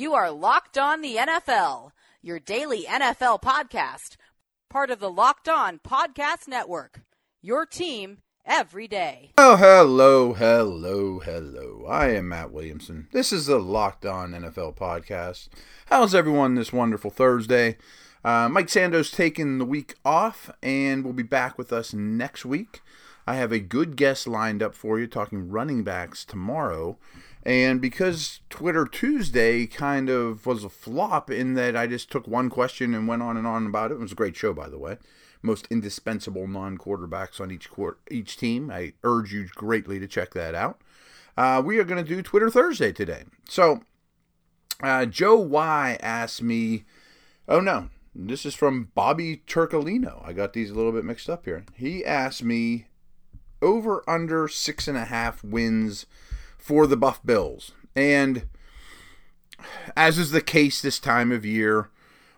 You are Locked On the NFL, your daily NFL podcast, part of the Locked On Podcast Network. Your team every day. Oh, hello, hello, hello. I am Matt Williamson. This is the Locked On NFL podcast. How's everyone this wonderful Thursday? Uh, Mike Sando's taking the week off and will be back with us next week. I have a good guest lined up for you talking running backs tomorrow. And because Twitter Tuesday kind of was a flop in that I just took one question and went on and on about it. It was a great show, by the way. Most indispensable non-quarterbacks on each each team. I urge you greatly to check that out. Uh, we are going to do Twitter Thursday today. So, uh, Joe Y asked me, "Oh no, this is from Bobby Turcolino. I got these a little bit mixed up here. He asked me over under six and a half wins." For the Buff Bills. And as is the case this time of year,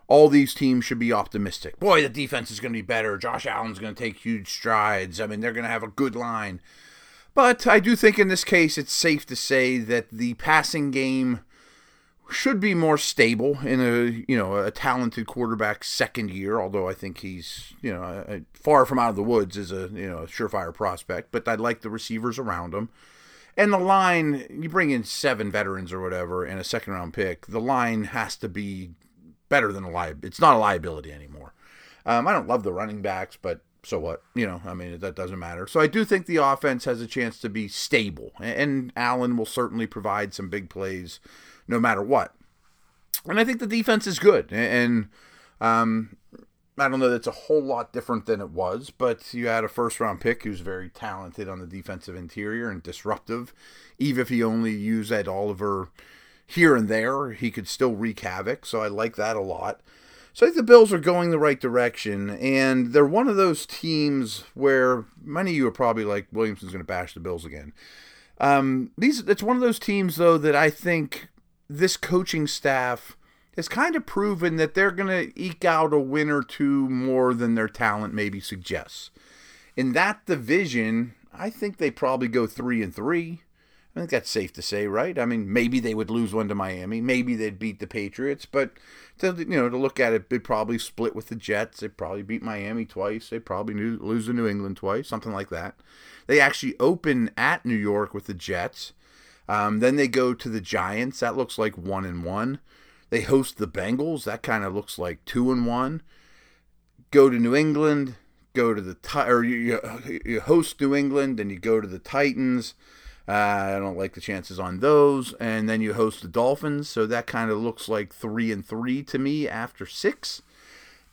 all these teams should be optimistic. Boy, the defense is going to be better. Josh Allen's going to take huge strides. I mean, they're going to have a good line. But I do think in this case, it's safe to say that the passing game should be more stable in a you know a talented quarterback second year. Although I think he's you know uh, far from out of the woods as a you know a surefire prospect. But I like the receivers around him. And the line, you bring in seven veterans or whatever and a second round pick, the line has to be better than a liability. It's not a liability anymore. Um, I don't love the running backs, but so what? You know, I mean, that doesn't matter. So I do think the offense has a chance to be stable, and Allen will certainly provide some big plays no matter what. And I think the defense is good. And um, I don't know that's a whole lot different than it was, but you had a first round pick who's very talented on the defensive interior and disruptive. Even if he only used Ed Oliver here and there, he could still wreak havoc. So I like that a lot. So I think the Bills are going the right direction, and they're one of those teams where many of you are probably like Williamson's going to bash the Bills again. Um, these it's one of those teams though that I think this coaching staff has kind of proven that they're going to eke out a win or two more than their talent maybe suggests. In that division, I think they probably go three and three. I think that's safe to say, right? I mean, maybe they would lose one to Miami, maybe they'd beat the Patriots, but to you know to look at it, they'd probably split with the Jets. They probably beat Miami twice. They probably lose to New England twice, something like that. They actually open at New York with the Jets. Um, then they go to the Giants. That looks like one and one. They host the Bengals. That kind of looks like two and one. Go to New England. Go to the or you, you host New England, and you go to the Titans. Uh, I don't like the chances on those. And then you host the Dolphins, so that kind of looks like three and three to me after six.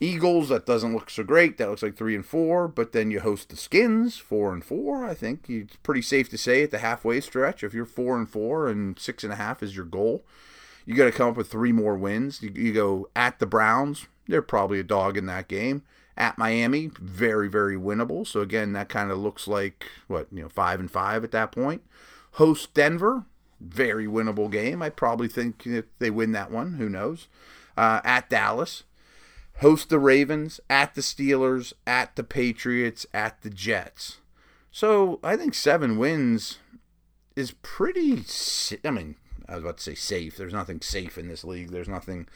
Eagles, that doesn't look so great. That looks like three and four. But then you host the Skins, four and four. I think it's pretty safe to say at the halfway stretch. If you're four and four and six and a half is your goal, you got to come up with three more wins. You, you go at the Browns, they're probably a dog in that game. At Miami, very very winnable. So again, that kind of looks like what you know five and five at that point. Host Denver, very winnable game. I probably think if they win that one, who knows? Uh, at Dallas, host the Ravens, at the Steelers, at the Patriots, at the Jets. So I think seven wins is pretty. I mean, I was about to say safe. There's nothing safe in this league. There's nothing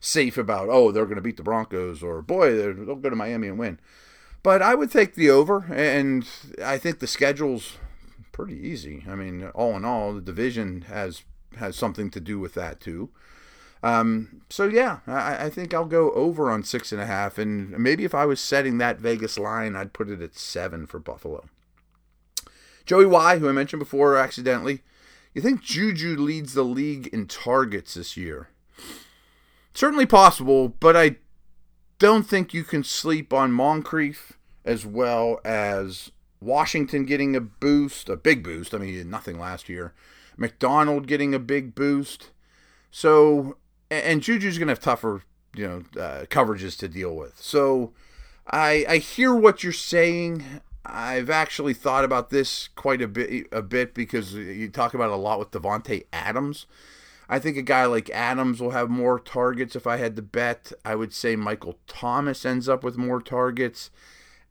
safe about, oh, they're going to beat the Broncos or, boy, they'll go to Miami and win. But I would take the over, and I think the schedule's pretty easy. I mean, all in all, the division has has something to do with that too. Um, so yeah, I, I, think I'll go over on six and a half, and maybe if I was setting that Vegas line, I'd put it at seven for Buffalo. Joey Y, who I mentioned before accidentally, you think Juju leads the league in targets this year? Certainly possible, but I don't think you can sleep on Moncrief as well as Washington getting a boost, a big boost. I mean, he did nothing last year. McDonald getting a big boost. So, and Juju's going to have tougher, you know, uh, coverages to deal with. So, I I hear what you're saying. I've actually thought about this quite a bit, a bit because you talk about it a lot with Davante Adams. I think a guy like Adams will have more targets. If I had to bet, I would say Michael Thomas ends up with more targets.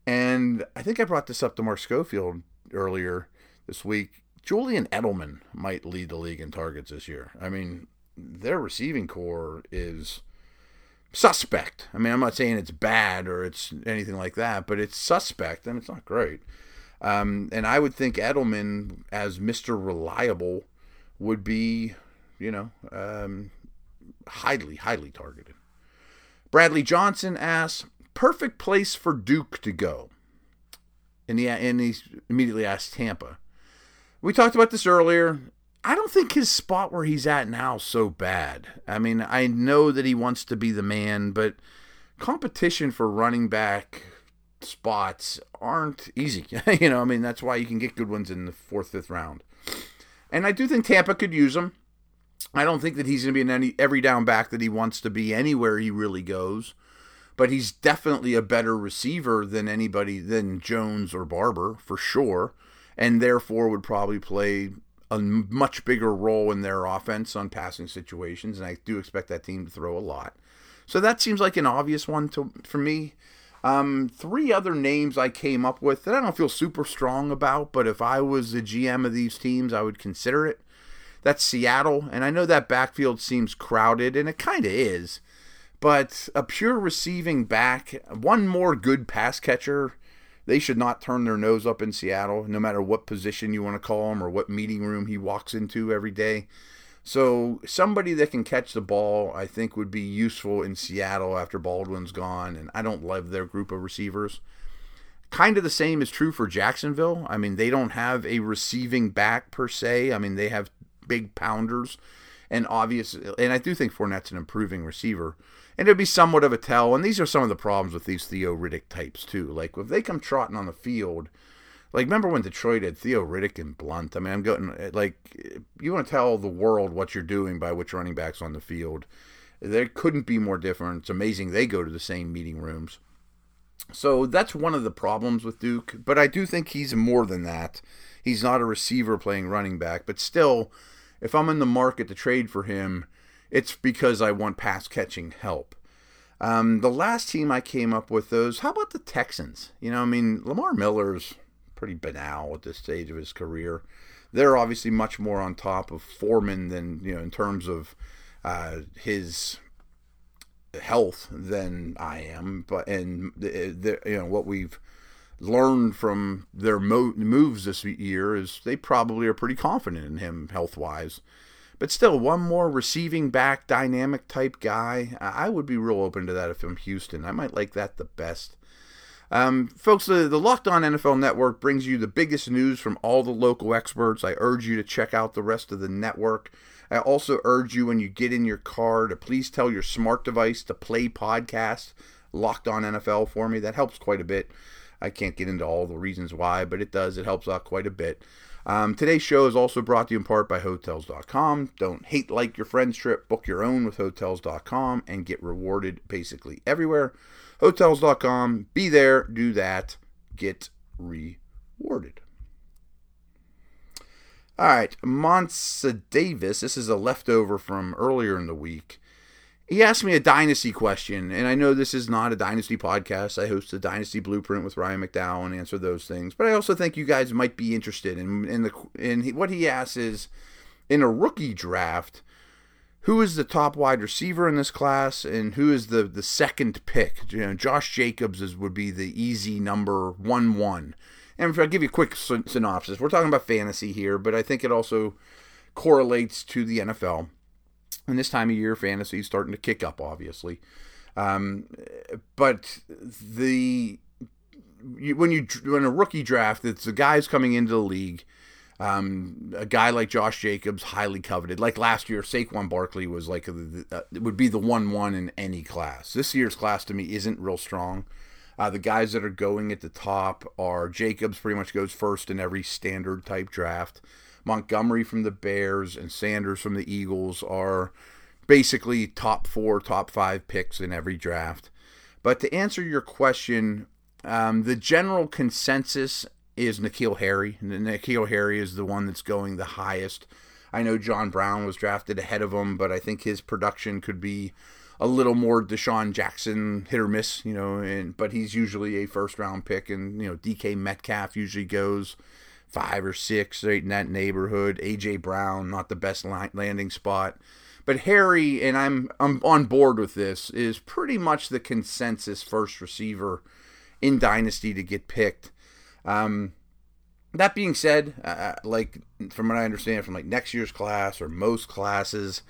And I think I brought this up to Mark Schofield earlier this week. Julian Edelman might lead the league in targets this year. I mean, their receiving corps is suspect. I mean, I'm not saying it's bad or it's anything like that, but it's suspect and it's not great. Um, and I would think Edelman, as Mr. Reliable, would be, you know, um, highly, highly targeted. Bradley Johnson asks, perfect place for Duke to go. And he, and he immediately asked Tampa. We talked about this earlier. I don't think his spot where he's at now so bad. I mean, I know that he wants to be the man, but competition for running back spots aren't easy. you know, I mean, that's why you can get good ones in the fourth, fifth round. And I do think Tampa could use him. I don't think that he's going to be in any every down back that he wants to be anywhere he really goes, but he's definitely a better receiver than anybody than Jones or Barber for sure, and therefore would probably play a much bigger role in their offense on passing situations, and I do expect that team to throw a lot. So that seems like an obvious one to for me. Um, three other names I came up with that I don't feel super strong about, but if I was the GM of these teams, I would consider it. That's Seattle, and I know that backfield seems crowded, and it kind of is. But a pure receiving back, one more good pass catcher, they should not turn their nose up in Seattle, no matter what position you want to call him or what meeting room he walks into every day. So somebody that can catch the ball, I think, would be useful in Seattle after Baldwin's gone, and I don't love their group of receivers. Kind of the same is true for Jacksonville. I mean, they don't have a receiving back per se. I mean, they have big pounders, and obvious, and I do think Fournette's an improving receiver, and it'd be somewhat of a tell. And these are some of the problems with these Theo Riddick types too. Like if they come trotting on the field like, remember when Detroit had Theo Riddick and Blount? I mean, I'm going eh, like you want to tell the world what you're doing by which running backs on the field. There couldn't be more different. It's amazing they go to the same meeting rooms. So that's one of the problems with Duke. But I do think he's more than that. He's not a receiver playing running back, but still, if I'm in the market to trade for him, it's because I want pass catching help. Um, the last team I came up with those, how about the Texans? You know, I mean, Lamar Miller's pretty banal at this stage of his career. They're obviously much more on top of Foreman than you know in terms of uh, his health than I am, but and the, the, you know what we've learned from their mo- moves this year is they probably are pretty confident in him health wise. But still, one more receiving back dynamic type guy, I would be real open to that if I'm Houston. I might like that the best. Um, folks, the, the Locked On NFL Network brings you the biggest news from all the local experts. I urge you to check out the rest of the network. I also urge you when you get in your car to please tell your smart device to play podcast Locked On NFL for me. That helps quite a bit. I can't get into all the reasons why, but it does. It helps out quite a bit. Um, today's show is also brought to you in part by Hotels.com. Don't hate like your friend's trip, book your own with Hotels.com and get rewarded basically everywhere. Hotels.com. Be there, do that, get rewarded. All right, Monsa Davis. This is a leftover from earlier in the week. He asked me a dynasty question, and I know this is not a dynasty podcast. I host the Dynasty Blueprint with Ryan McDowell and answer those things. But I also think you guys might be interested in in the in what he asks is in a rookie draft who is the top wide receiver in this class and who is the the second pick. You know, Josh Jacobs is would be the easy number one one. And if I'll give you a quick synopsis. We're talking about fantasy here, but I think it also correlates to the NFL. And this time of year, fantasy is starting to kick up, obviously. Um, but the when you when a rookie draft, it's the guys coming into the league um, a guy like Josh Jacobs, highly coveted. Like last year, Saquon Barkley was like a, uh, would be the one-one in any class. This year's class to me isn't real strong. Uh, the guys that are going at the top are Jacobs. Pretty much goes first in every standard type draft. Montgomery from the Bears and Sanders from the Eagles are basically top four, top five picks in every draft. But to answer your question, um, the general consensus is N'Keal Harry. N'Keal Harry is the one that's going the highest. I know John Brown was drafted ahead of him, but I think his production could be a little more DeSean Jackson hit or miss, you know, and but he's usually a first round pick and you know, DK Metcalf usually goes five or six, right in that neighborhood. AJ Brown, not the best landing spot. But Harry, and I'm I'm on board with this, is pretty much the consensus first receiver in Dynasty to get picked. Um, that being said, uh, like from what I understand from like next year's class or most classes,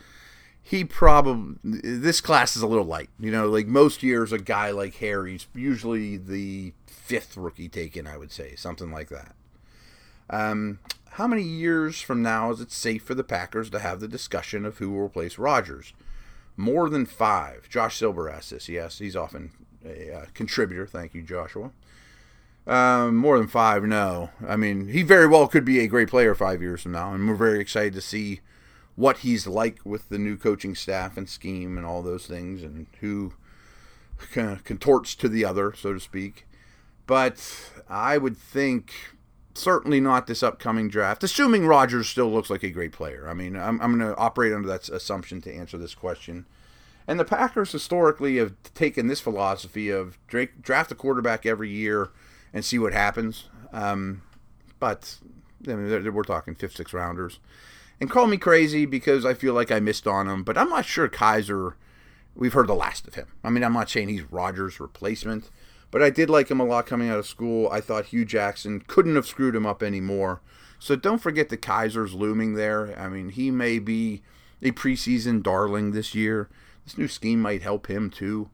he probably this class is a little light. You know, like most years, a guy like Harry's usually the fifth rookie taken. I would say something like that. Um, how many years from now is it safe for the Packers to have the discussion of who will replace Rodgers? More than five. Josh Silver asked this. Yes, he's often a uh, contributor. Thank you, Joshua. Um, more than five, no. I mean, he very well could be a great player five years from now, and we're very excited to see what he's like with the new coaching staff and scheme and all those things, and who kind of contorts to the other, so to speak. But I would think certainly not this upcoming draft, assuming Rodgers still looks like a great player. I mean, I'm, I'm going to operate under that assumption to answer this question. And the Packers historically have taken this philosophy of draft a quarterback every year and see what happens. Um, but I mean, we're talking fifth, six rounders. And call me crazy because I feel like I missed on him, but I'm not sure Kizer. We've heard the last of him. I mean, I'm not saying he's Rodgers' replacement, but I did like him a lot coming out of school. I thought Hue Jackson couldn't have screwed him up anymore. So don't forget the Kizer's looming there. I mean, he may be a preseason darling this year. This new scheme might help him too.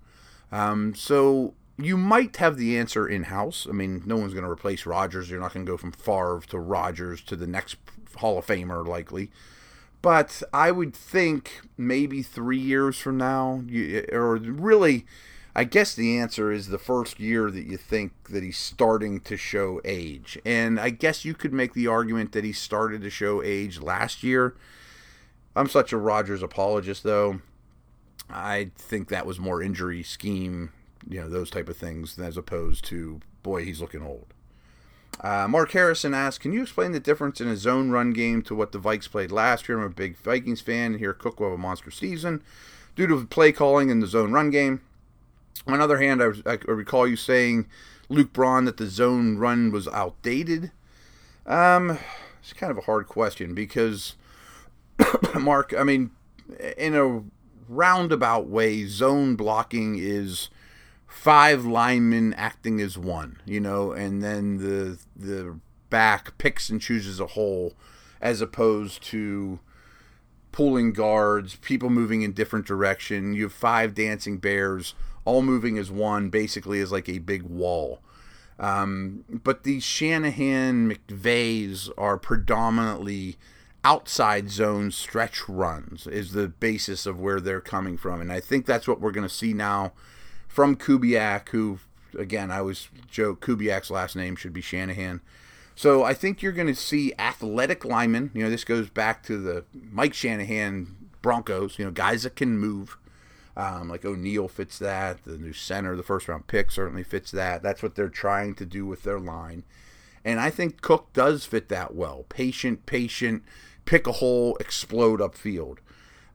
Um, so you might have the answer in house. I mean, no one's going to replace Rodgers. You're not going to go from Favre to Rodgers to the next Hall of Famer, likely. But I would think maybe three years from now, you, or really I guess the answer is the first year that you think that he's starting to show age. And I guess you could make the argument that he started to show age last year. I'm such a Rodgers apologist, though. I think that was more injury scheme, you know, those type of things, as opposed to, boy, he's looking old. Uh, Mark Harrison asks, can you explain the difference in a zone run game to what the Vikes played last year? I'm a big Vikings fan, and here Cook will have a monster season due to play calling in the zone run game. On the other hand, I, I recall you saying, Luke Braun, that the zone run was outdated. Um, it's kind of a hard question because, Mark, I mean, in a roundabout way, zone blocking is five linemen acting as one, you know, and then the the back picks and chooses a hole as opposed to pulling guards, people moving in different direction. You have five dancing bears all moving as one, basically as like a big wall. Um, but the Shanahan McVays are predominantly outside zone stretch runs is the basis of where they're coming from, and I think that's what we're going to see now from Kubiak, who again I was joke Kubiak's last name should be Shanahan. So I think you're going to see athletic linemen. You know, this goes back to the Mike Shanahan Broncos. You know, guys that can move. Um, like O'Neill fits that. The new center, the first round pick, certainly fits that. That's what they're trying to do with their line. And I think Cook does fit that well. Patient, patient, pick a hole, explode upfield.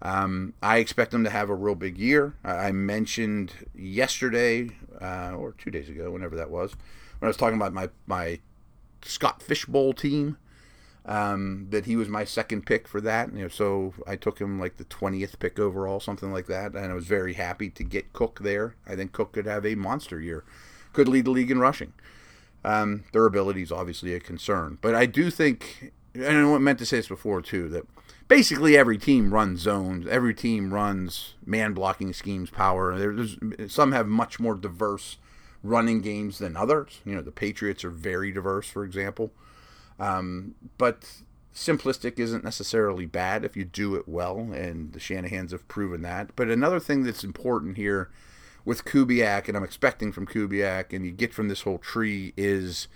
Um, I expect him to have a real big year. I mentioned yesterday, uh, or two days ago, whenever that was, when I was talking about my, my Scott Fish Bowl team um, that he was my second pick for that. You know, so I took him like the twentieth pick overall, something like that, and I was very happy to get Cook there. I think Cook could have a monster year, could lead the league in rushing. Um, durability is obviously a concern, but I do think, and I meant to say this before too, that basically every team runs zones, every team runs man blocking schemes, power. There's some have much more diverse running games than others. You know, the Patriots are very diverse, for example. Um, but simplistic isn't necessarily bad if you do it well, and the Shanahans have proven that. But another thing that's important here with Kubiak, and I'm expecting from Kubiak, and you get from this whole tree is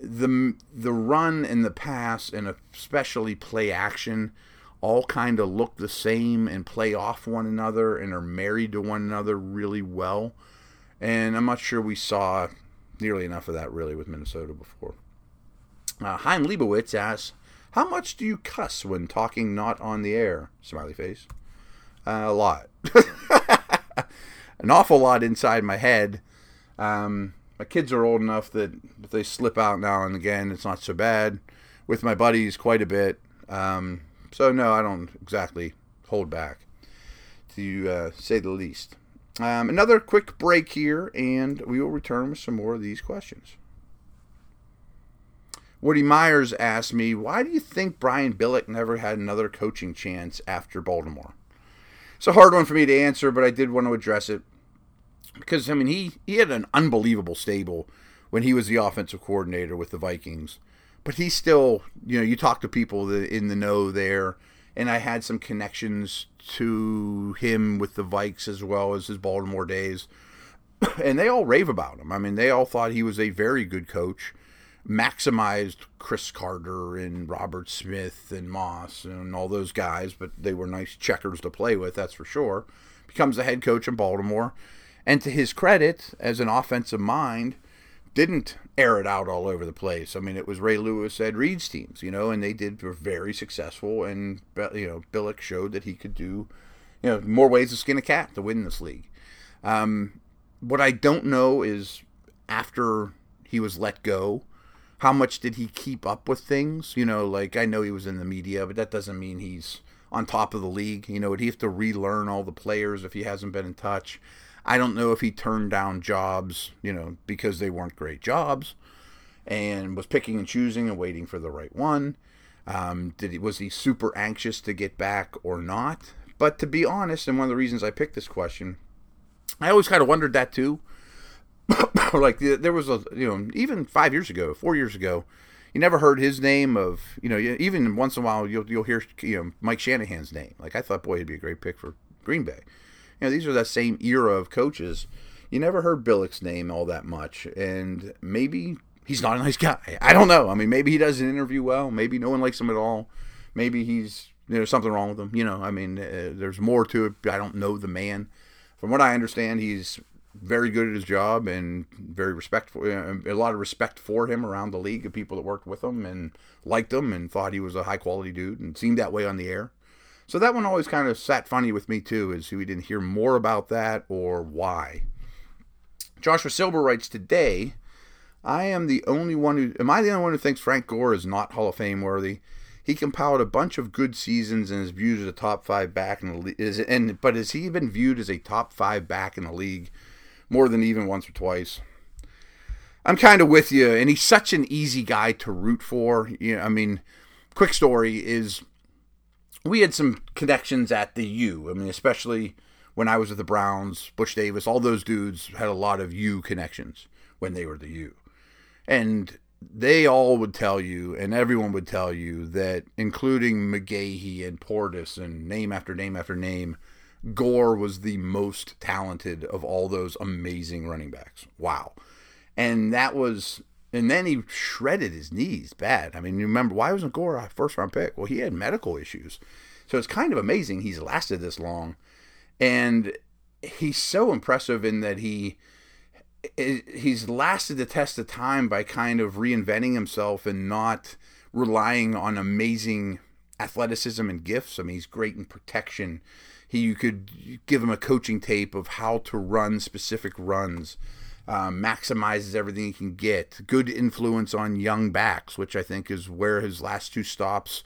the the run and the pass, and especially play action, all kind of look the same and play off one another and are married to one another really well. And I'm not sure we saw nearly enough of that really with Minnesota before. Uh, Heim Leibowitz asks, How much do you cuss when talking not on the air? Smiley face. Uh, a lot. An awful lot inside my head. Um, my kids are old enough that if they slip out now and again, it's not so bad. With my buddies, quite a bit. Um, so, no, I don't exactly hold back, to uh, say the least. Um, another quick break here, and we will return with some more of these questions. Woody Myers asked me, Why do you think Brian Billick never had another coaching chance after Baltimore? It's a hard one for me to answer, but I did want to address it because, I mean, he, he had an unbelievable stable when he was the offensive coordinator with the Vikings. But he still, you know, you talk to people in the know there, and I had some connections to him with the Vikes as well as his Baltimore days. And they all rave about him. I mean, they all thought he was a very good coach maximized Cris Carter and Robert Smith and Moss and all those guys, but they were nice checkers to play with, that's for sure. Becomes the head coach in Baltimore. And to his credit, as an offensive mind, didn't air it out all over the place. I mean, it was Ray Lewis, Ed Reed's teams, you know, and they did were very successful. And you know, Billick showed that he could do, you know, more ways to skin a cat to win this league. Um, what I don't know is after he was let go, how much did he keep up with things? You know, like I know he was in the media, but that doesn't mean he's on top of the league. You know, would he have to relearn all the players if he hasn't been in touch? I don't know if he turned down jobs, you know, because they weren't great jobs, and was picking and choosing and waiting for the right one. Um, did he was he super anxious to get back or not? But to be honest, and one of the reasons I picked this question, I always kind of wondered that too. like there was a you know even five years ago, four years ago, you never heard his name of you know even once in a while you'll you'll hear you know Mike Shanahan's name. Like I thought, boy, he'd be a great pick for Green Bay. You know these are that same era of coaches. You never heard Billick's name all that much, and maybe he's not a nice guy. I don't know. I mean, maybe he doesn't interview well. Maybe no one likes him at all. Maybe he's you know something wrong with him. You know, I mean, uh, there's more to it. I don't know the man. From what I understand, he's very good at his job and very respectful. Uh, a lot of respect for him around the league of people that worked with him and liked him and thought he was a high quality dude and seemed that way on the air. So that one always kind of sat funny with me too, is we didn't hear more about that or why. Joshua Silver writes today, I am the only one who am I the only one who thinks Frank Gore is not Hall of Fame worthy? He compiled a bunch of good seasons and is viewed as a top five back in the league. Is and but is he even viewed as a top five back in the league? More than even once or twice. I'm kind of with you, and he's such an easy guy to root for. You know, I mean, quick story is we had some connections at the U. I mean, especially when I was with the Browns, Butch Davis, all those dudes had a lot of U connections when they were the U. And they all would tell you, and everyone would tell you that, including McGahee and Portis and name after name after name, Gore was the most talented of all those amazing running backs. Wow. And that was, and then he shredded his knees bad. I mean, you remember, why wasn't Gore a first round pick? Well, he had medical issues. So it's kind of amazing he's lasted this long. And he's so impressive in that he he's lasted the test of time by kind of reinventing himself and not relying on amazing athleticism and gifts. I mean, he's great in protection he you could give him a coaching tape of how to run specific runs. Um, maximizes everything he can get. Good influence on young backs, which I think is where his last two stops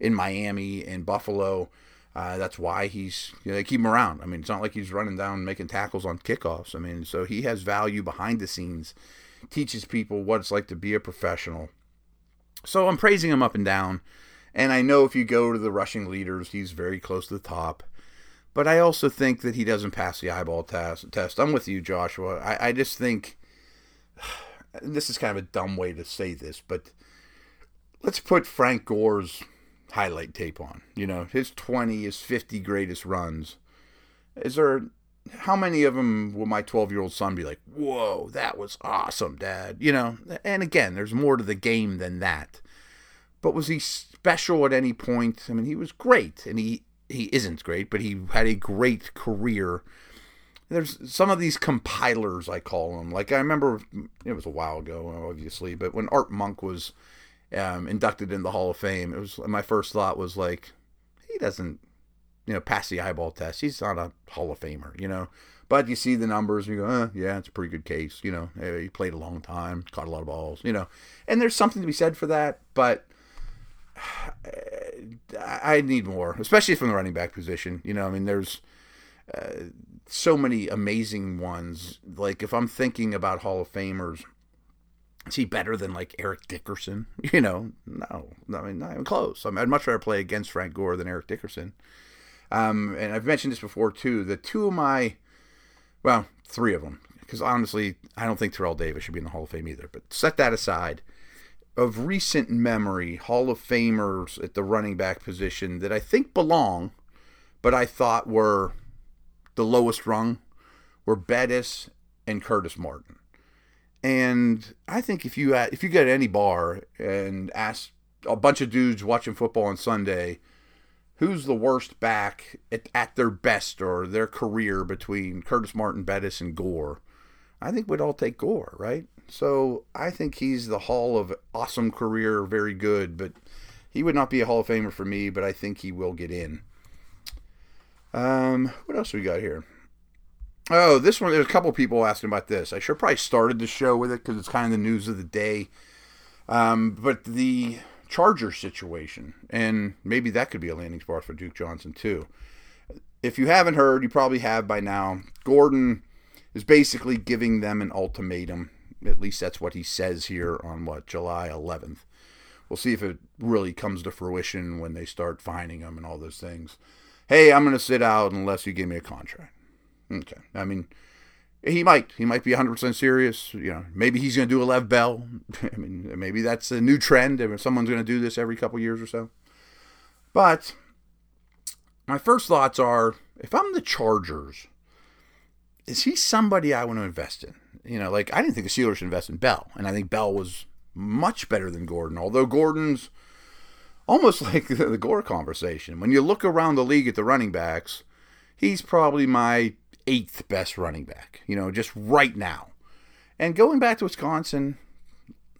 in Miami and Buffalo. Uh, that's why he's you know, they keep him around. I mean, it's not like he's running down making tackles on kickoffs. I mean, so he has value behind the scenes, teaches people what it's like to be a professional. So I'm praising him up and down. And I know if you go to the rushing leaders, he's very close to the top. But I also think that he doesn't pass the eyeball test. Test. I'm with you, Joshua. I, I just think this is kind of a dumb way to say this, but let's put Frank Gore's highlight tape on. You know, his 20, his 50 greatest runs. Is there how many of them will my 12 year old son be like, whoa, that was awesome, dad? You know, and again, there's more to the game than that. But was he special at any point? I mean, he was great, and he he isn't great, but he had a great career. There's some of these compilers, I call them. Like I remember, it was a while ago, obviously, but when Art Monk was um, inducted in the Hall of Fame, it was my first thought was like, he doesn't, you know, pass the eyeball test. He's not a Hall of Famer, you know. But you see the numbers, and you go, eh, yeah, it's a pretty good case. You know, he played a long time, caught a lot of balls, you know. And there's something to be said for that, but I need more, especially from the running back position. You know, I mean, there's uh, so many amazing ones. Like if I'm thinking about Hall of Famers, is he better than like Eric Dickerson? You know, no, I mean not even close. I I'd much rather play against Frank Gore than Eric Dickerson. Um, and I've mentioned this before too. The two of my, well, three of them, because honestly, I don't think Terrell Davis should be in the Hall of Fame either. But set that aside. Of recent memory, Hall of Famers at the running back position that I think belong, but I thought were the lowest rung, were Bettis and Curtis Martin. And I think if you if you get any bar and ask a bunch of dudes watching football on Sunday, who's the worst back at, at their best or their career between Curtis Martin, Bettis, and Gore, I think we'd all take Gore, right? So I think he's the Hall of awesome career, very good, but he would not be a Hall of Famer for me, but I think he will get in. Um, what else we got here? Oh, this one. There's a couple people asking about this. I sure probably started the show with it because it's kind of the news of the day. Um, but the Charger situation, and maybe that could be a landing spot for Duke Johnson too. If you haven't heard, you probably have by now. Gordon is basically giving them an ultimatum. At least that's what he says here on what July 11th. We'll see if it really comes to fruition when they start finding him and all those things. Hey, I'm going to sit out unless you give me a contract. Okay. I mean, he might. He might be 100% serious. You know, maybe he's going to do a Lev Bell. I mean, maybe that's a new trend. If someone's going to do this every couple years or so. But my first thoughts are if I'm the Chargers, is he somebody I want to invest in? You know, like I didn't think the Steelers should invest in Bell, and I think Bell was much better than Gordon, although Gordon's almost like the Gore conversation. When you look around the league at the running backs, he's probably my eighth best running back, you know, just right now. And going back to Wisconsin,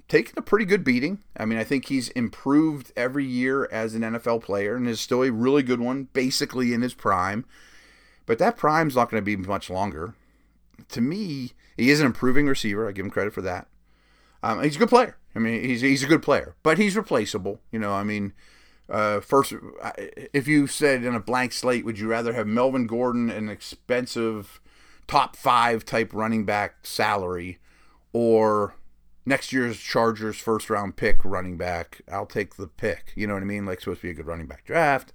taking a pretty good beating. I mean, I think he's improved every year as an NFL player and is still a really good one, basically in his prime. But that prime's not going to be much longer. To me, he is an improving receiver. I give him credit for that. Um, he's a good player. I mean, he's he's a good player, but he's replaceable. You know, I mean, uh, first, if you said in a blank slate, would you rather have Melvin Gordon, an expensive top five type running back salary, or next year's Chargers first round pick running back? I'll take the pick. You know what I mean? Like supposed to be a good running back draft.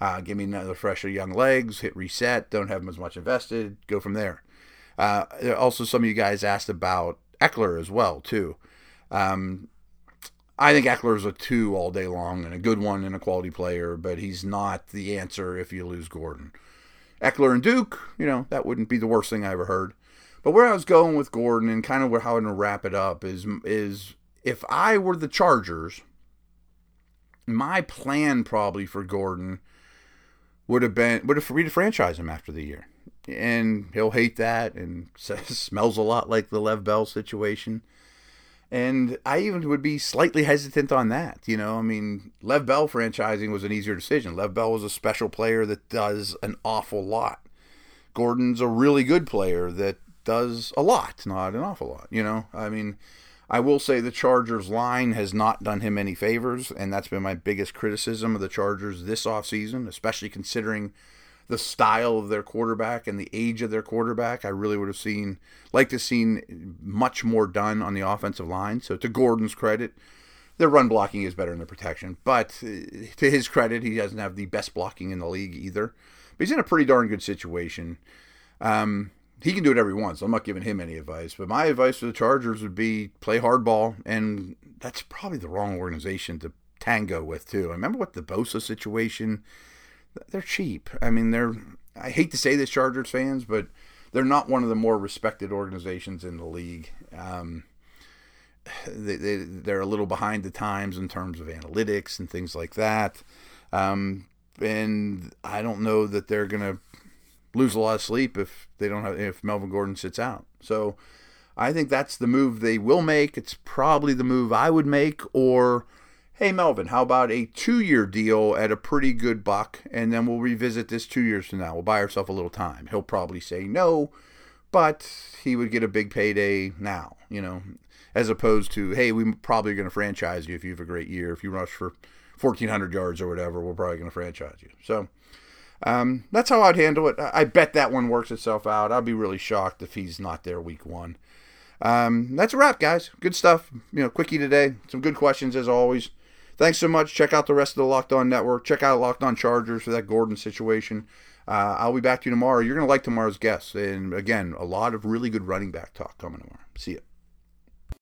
Uh, give me another fresher young legs. Hit reset. Don't have as much invested. Go from there. Uh, also, some of you guys asked about Ekeler as well too. Um, I think Ekeler's a two all day long and a good one and a quality player, but he's not the answer if you lose Gordon. Ekeler and Duke, you know, that wouldn't be the worst thing I ever heard. But where I was going with Gordon and kind of where how I'm to wrap it up is is if I were the Chargers, my plan probably for Gordon would have been would have for me to franchise him after the year, and he'll hate that and says, smells a lot like the Lev Bell situation. And I even would be slightly hesitant on that. You know, I mean, Lev Bell franchising was an easier decision. Lev Bell was a special player that does an awful lot. Gordon's a really good player that does a lot, not an awful lot. You know, I mean, I will say the Chargers line has not done him any favors, and that's been my biggest criticism of the Chargers this offseason, especially considering the style of their quarterback and the age of their quarterback. I really would have seen like to seen much more done on the offensive line. So to Gordon's credit, their run blocking is better than the protection. But uh, to his credit, he doesn't have the best blocking in the league either. But he's in a pretty darn good situation. Um, he can do whatever he wants. I'm not giving him any advice. But my advice to the Chargers would be play hardball, and that's probably the wrong organization to tango with too. I remember what the Bosa situation they're cheap. I mean, they're. I hate to say this, Chargers fans, but they're not one of the more respected organizations in the league. Um, they, they they're a little behind the times in terms of analytics and things like that. Um, and I don't know that they're gonna lose a lot of sleep if they don't have if Melvin Gordon sits out. So I think that's the move they will make. It's probably the move I would make, or hey Melvin, how about a two-year deal at a pretty good buck, and then we'll revisit this two years from now. We'll buy ourselves a little time. He'll probably say no, but he would get a big payday now, you know, as opposed to hey, we probably going to franchise you if you have a great year. If you rush for 1,400 yards or whatever, we're probably going to franchise you. So um, that's how I'd handle it. I bet that one works itself out. I'd be really shocked if he's not there week one. Um, that's a wrap, guys. Good stuff. You know, quickie today. Some good questions as always. Thanks so much. Check out the rest of the Locked On Network. Check out Locked On Chargers for that Gordon situation. Uh, I'll be back to you tomorrow. You're going to like tomorrow's guest. And again, a lot of really good running back talk coming tomorrow. See you.